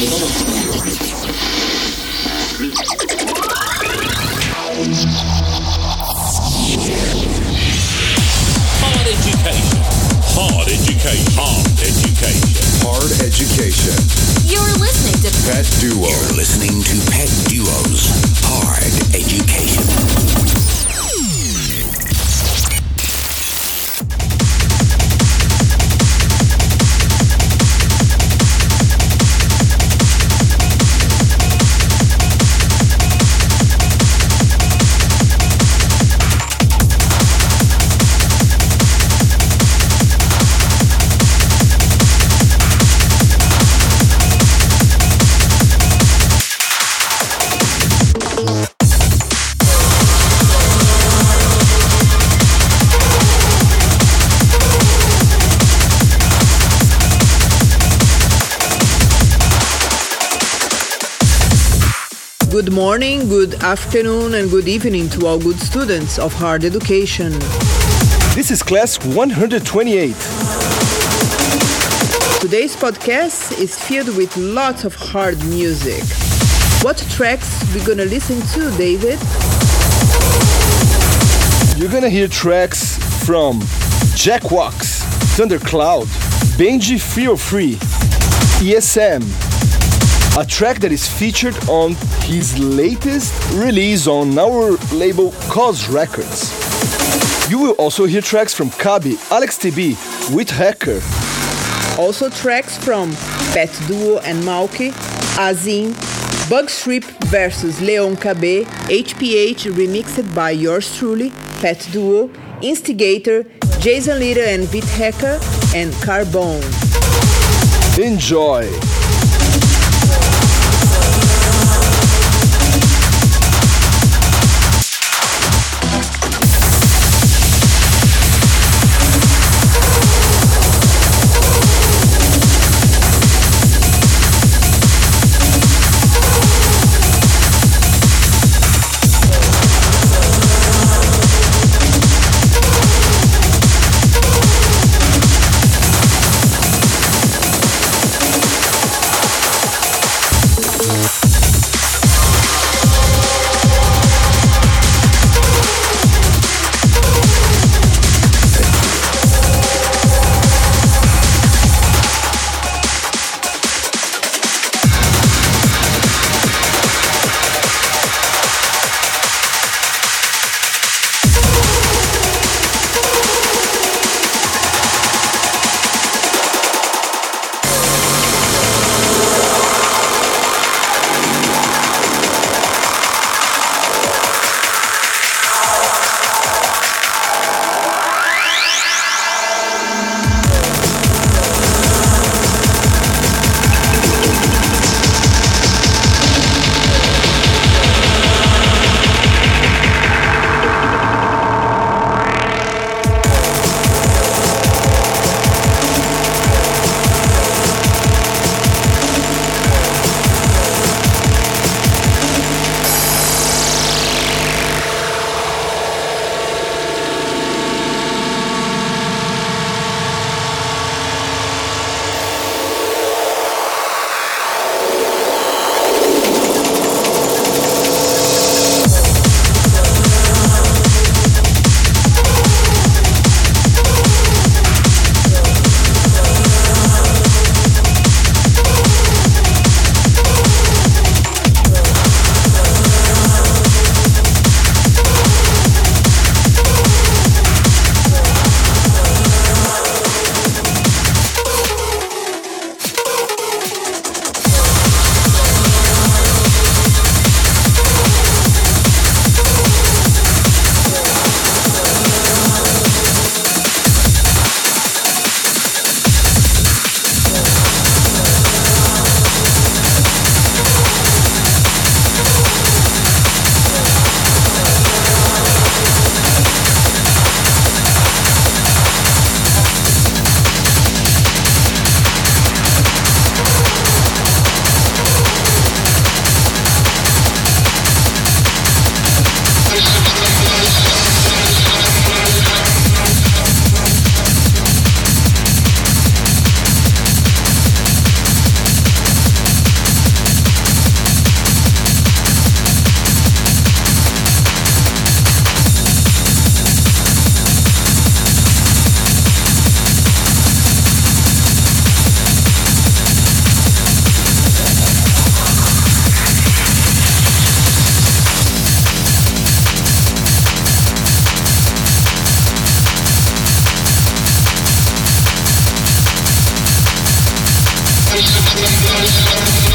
Pet Duo. You're listening to Pet Duo. listening to Pet Duo's Hard Education. Morning, good afternoon, and good evening to all good students of hard education. This is class 128. Today's podcast is filled with lots of hard music. What tracks we gonna listen to, David? You're gonna hear tracks from Jack Wax, Thundercloud, Benji303, ESM, a track that is featured on his latest release on our label Cause Records. You will also hear tracks from KABI, Alex TB, Withecker, Also tracks from Pet Duo and Malke, ASIN, Bug Strip versus Leon KB, HPH remixed by yours truly, PETDuo, Instigator, Jason Little and Withecker, and Carbone. Enjoy! Thank you.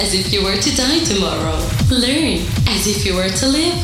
as if you were to die tomorrow. Learn as if you were to live.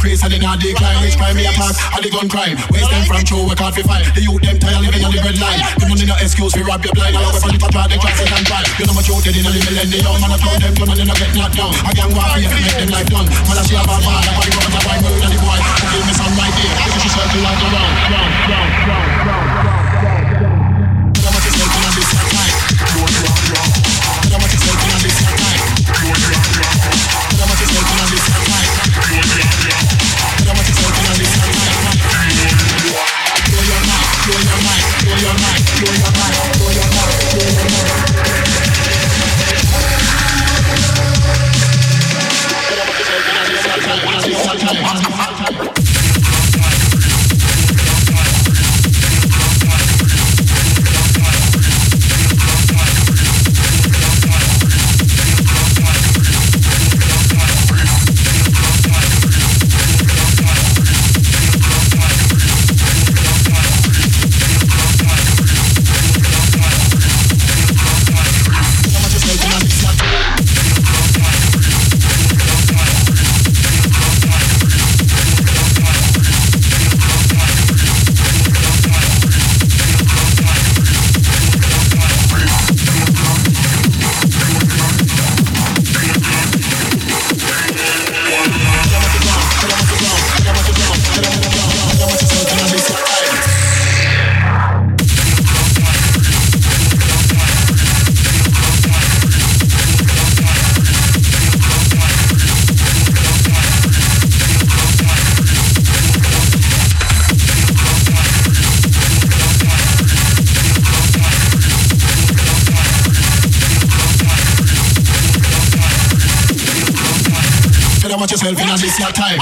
Increase and then a decline. Which crime me attack? And the gun crime. Waste them from true, we can't fi fight. The youth them tired living on the red line. The money no excuse, we rob your blind. All weapon if I try, they classes and fight. You know much out dead in the millennium. Man, I throw them gun and then I get knocked down. I can go out here, make them life done. Man, I see a bad man, I body run, I white murder the boy. Give me some right there. Because she circle like around, round, round, round, round, yourself in time.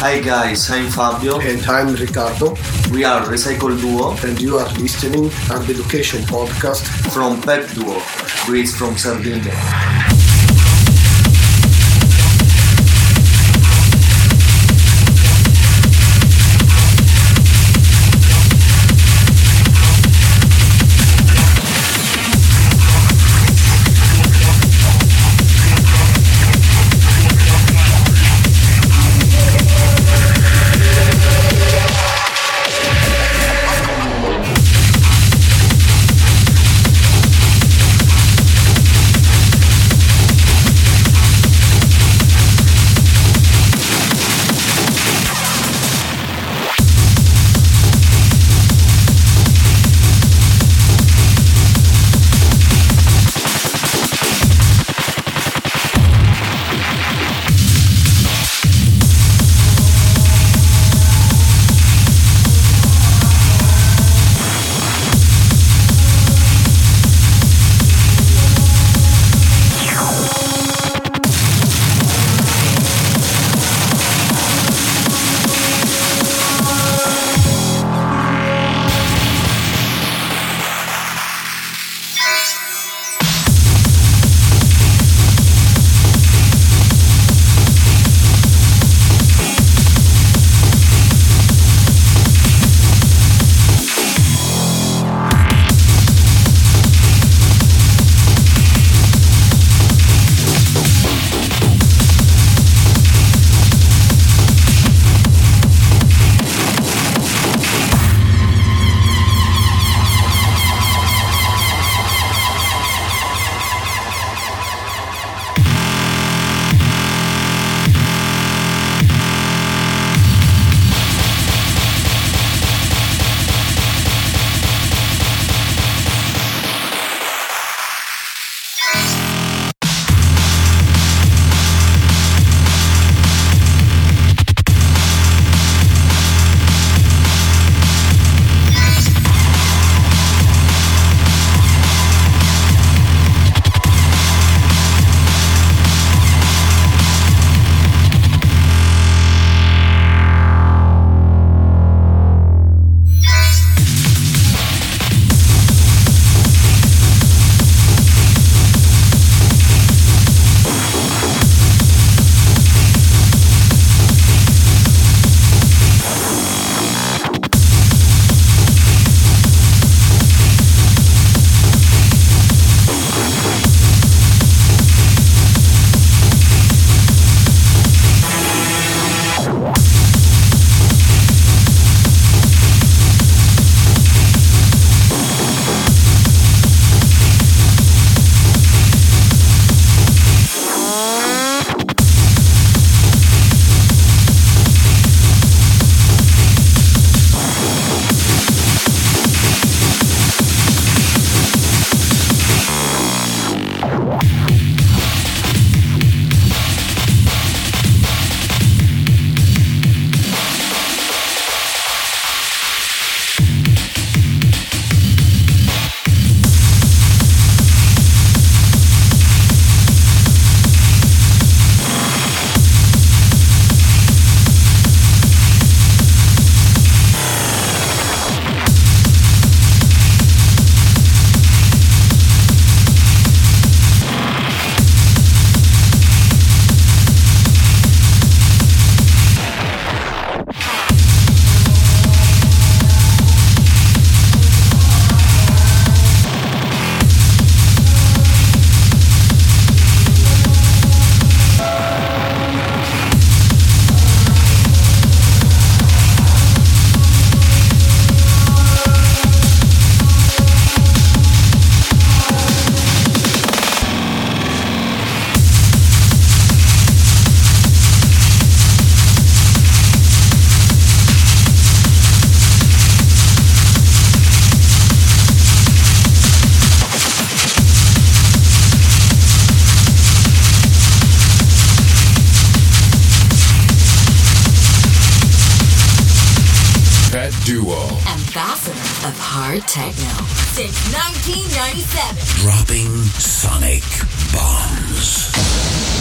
Hi guys, I'm Fabio. And I'm Ricardo. We are Recycle Duo And you are listening at the Education Podcast. from PETDuo, Greece from Sardinia. Duo. Ambassador of hard techno since 1997. Dropping sonic bombs.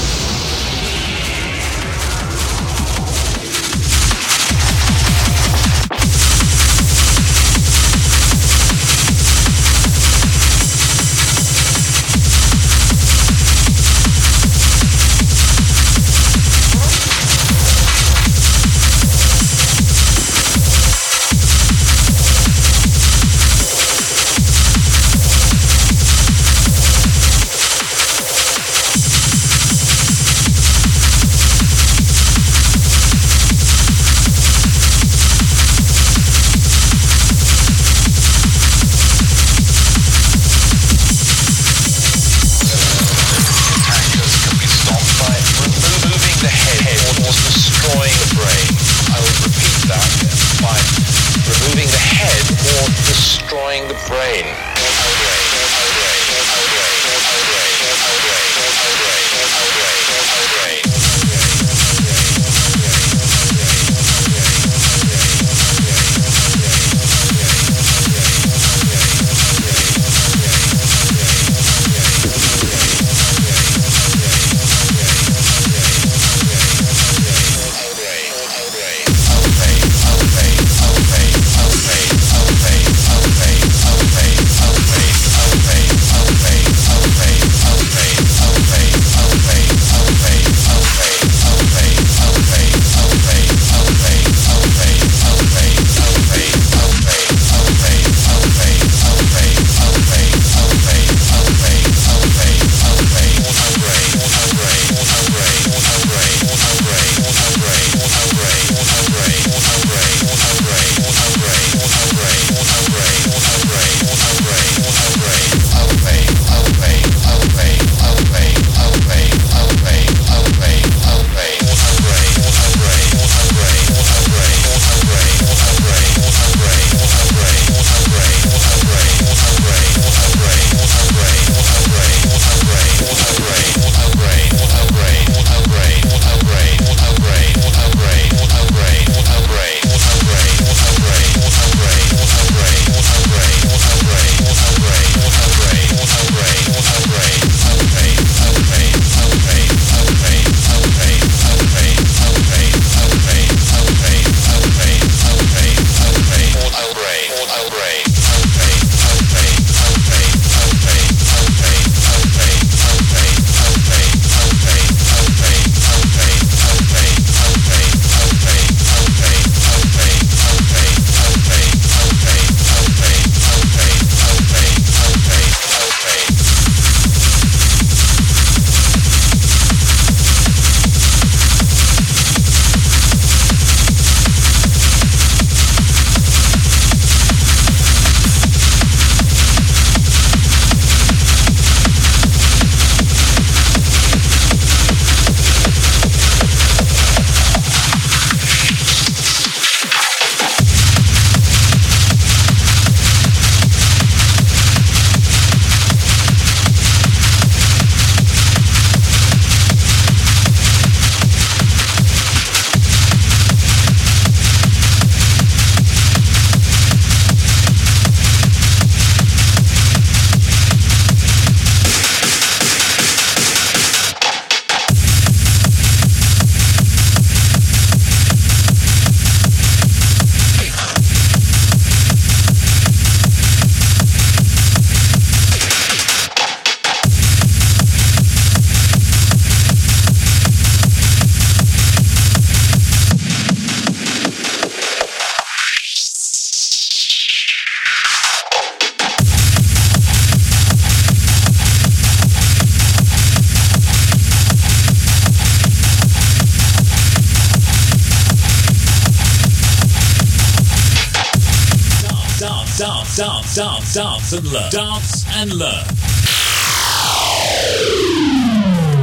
Dance, dance and learn. Dance and learn.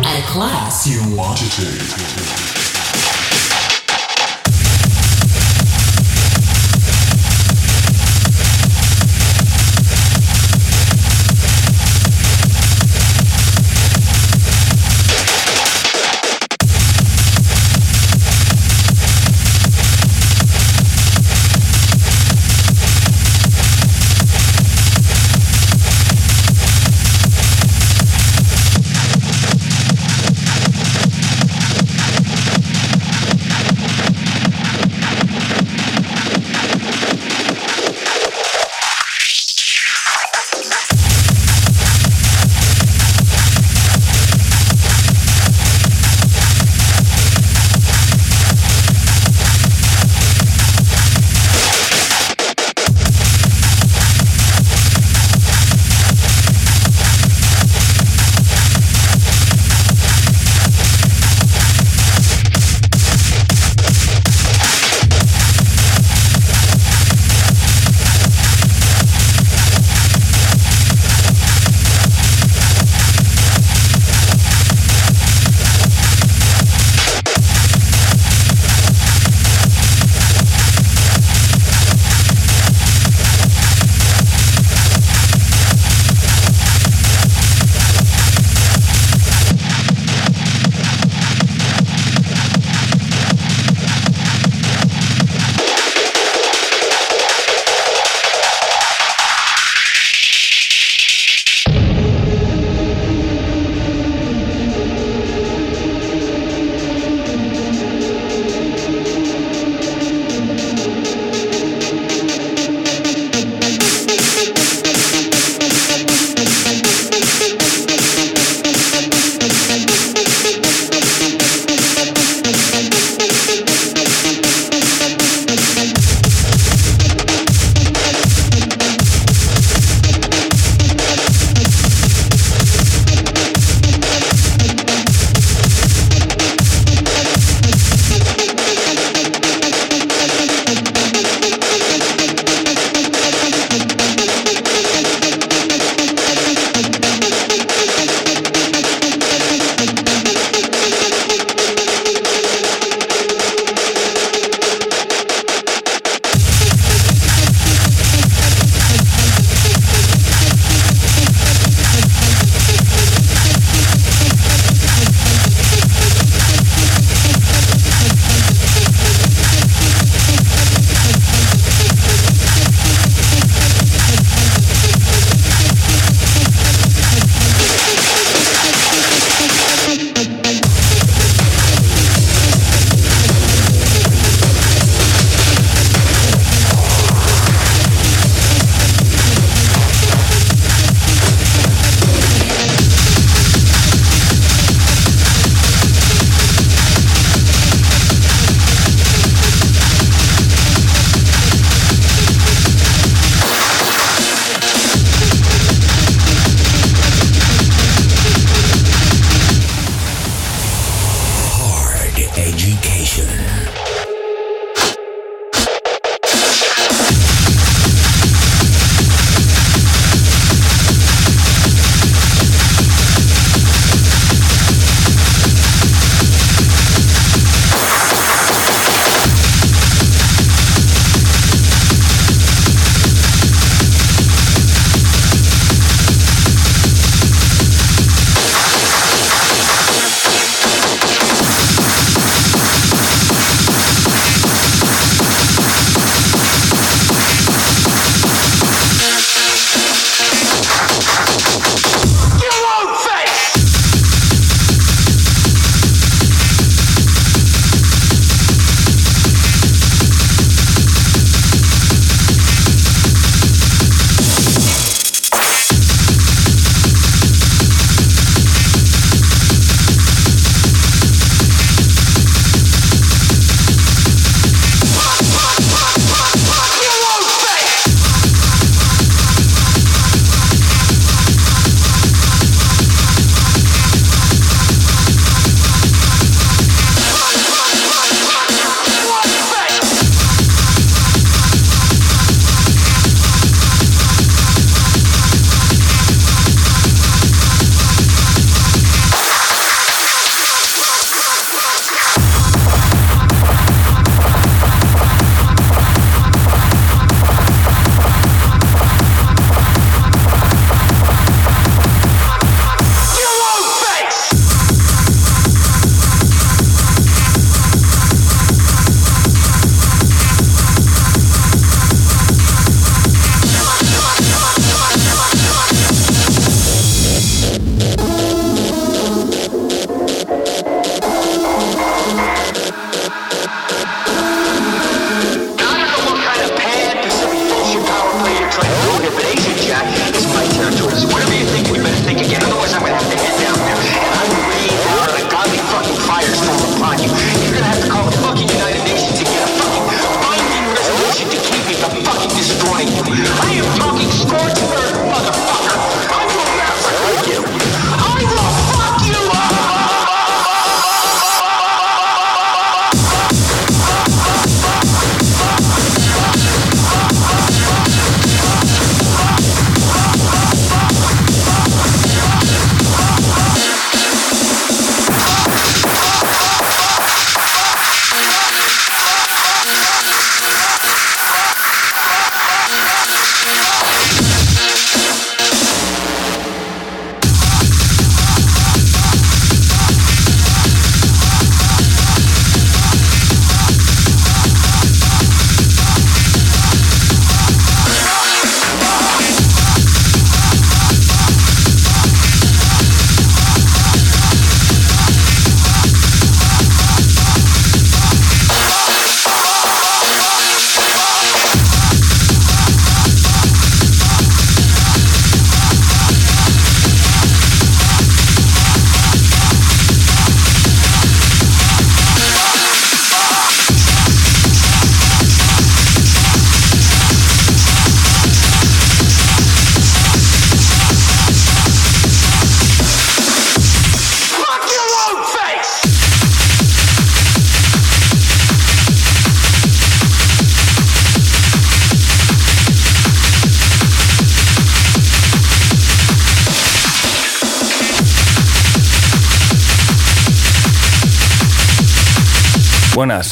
At a class You wanted to.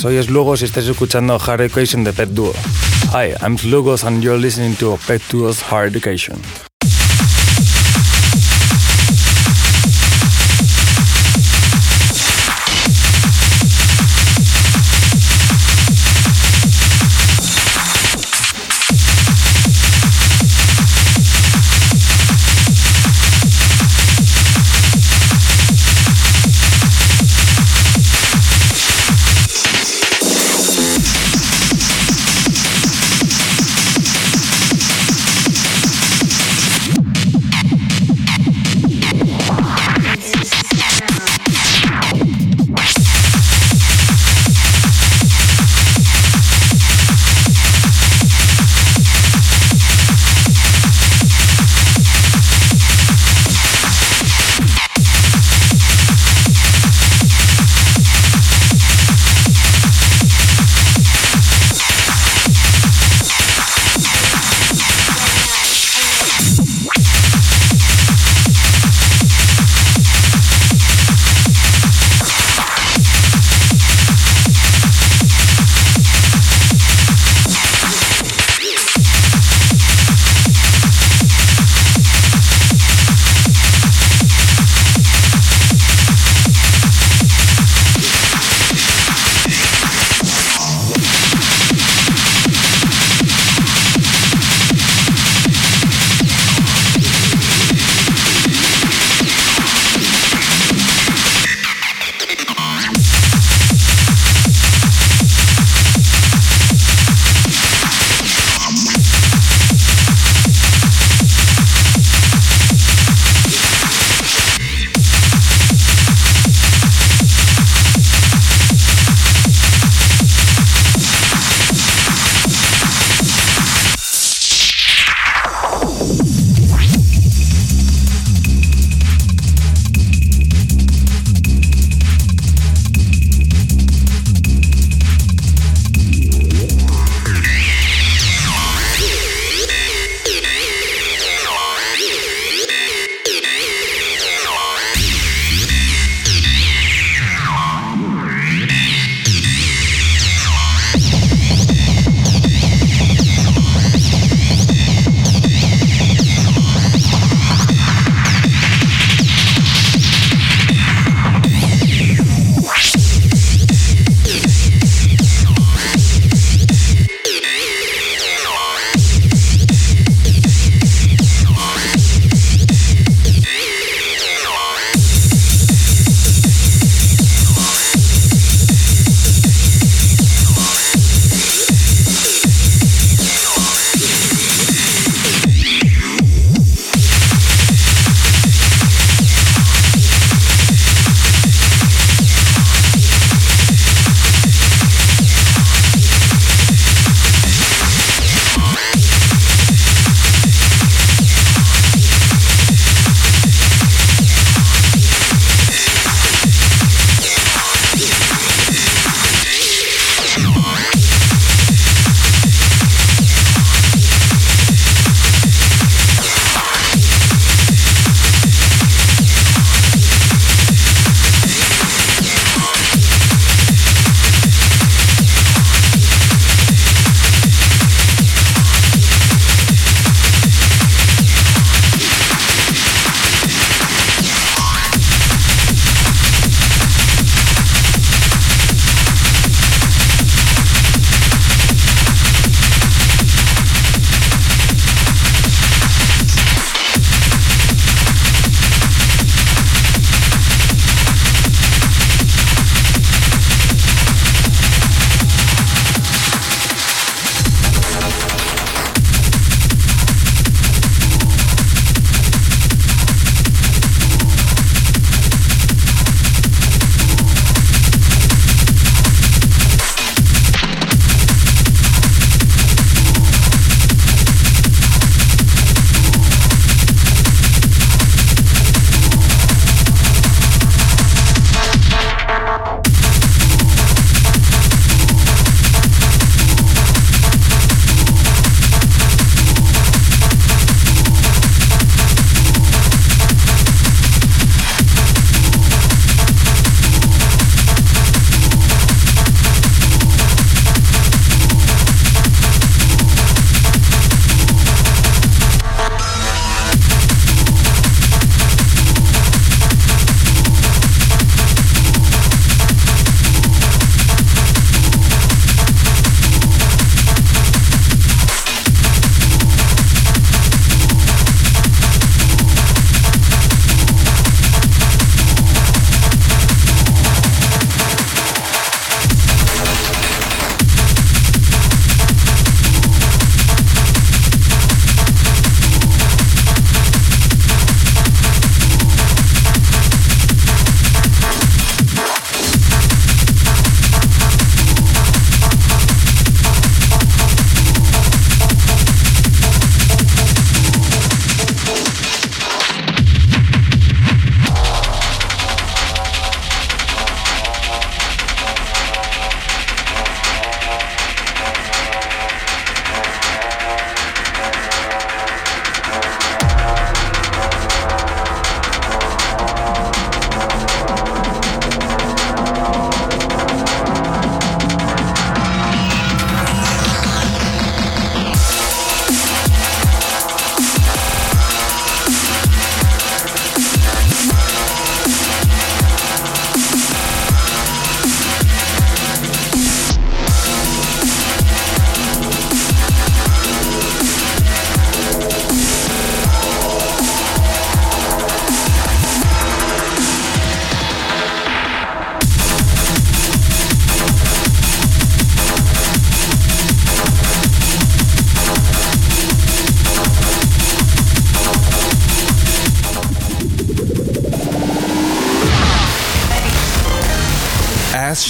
Soy Slugos y estás escuchando Hard Education de Pet Duo. Hi, I'm Slugos and you're listening to Pet Duo's Hard Education.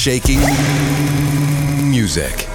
Shaking music.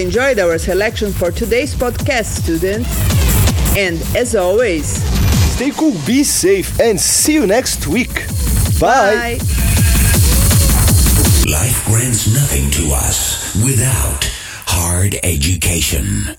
Enjoyed our selection for today's podcast, students. And as always, Stay cool, be safe, and see you next week. Bye. bye. Life grants nothing to us without hard education.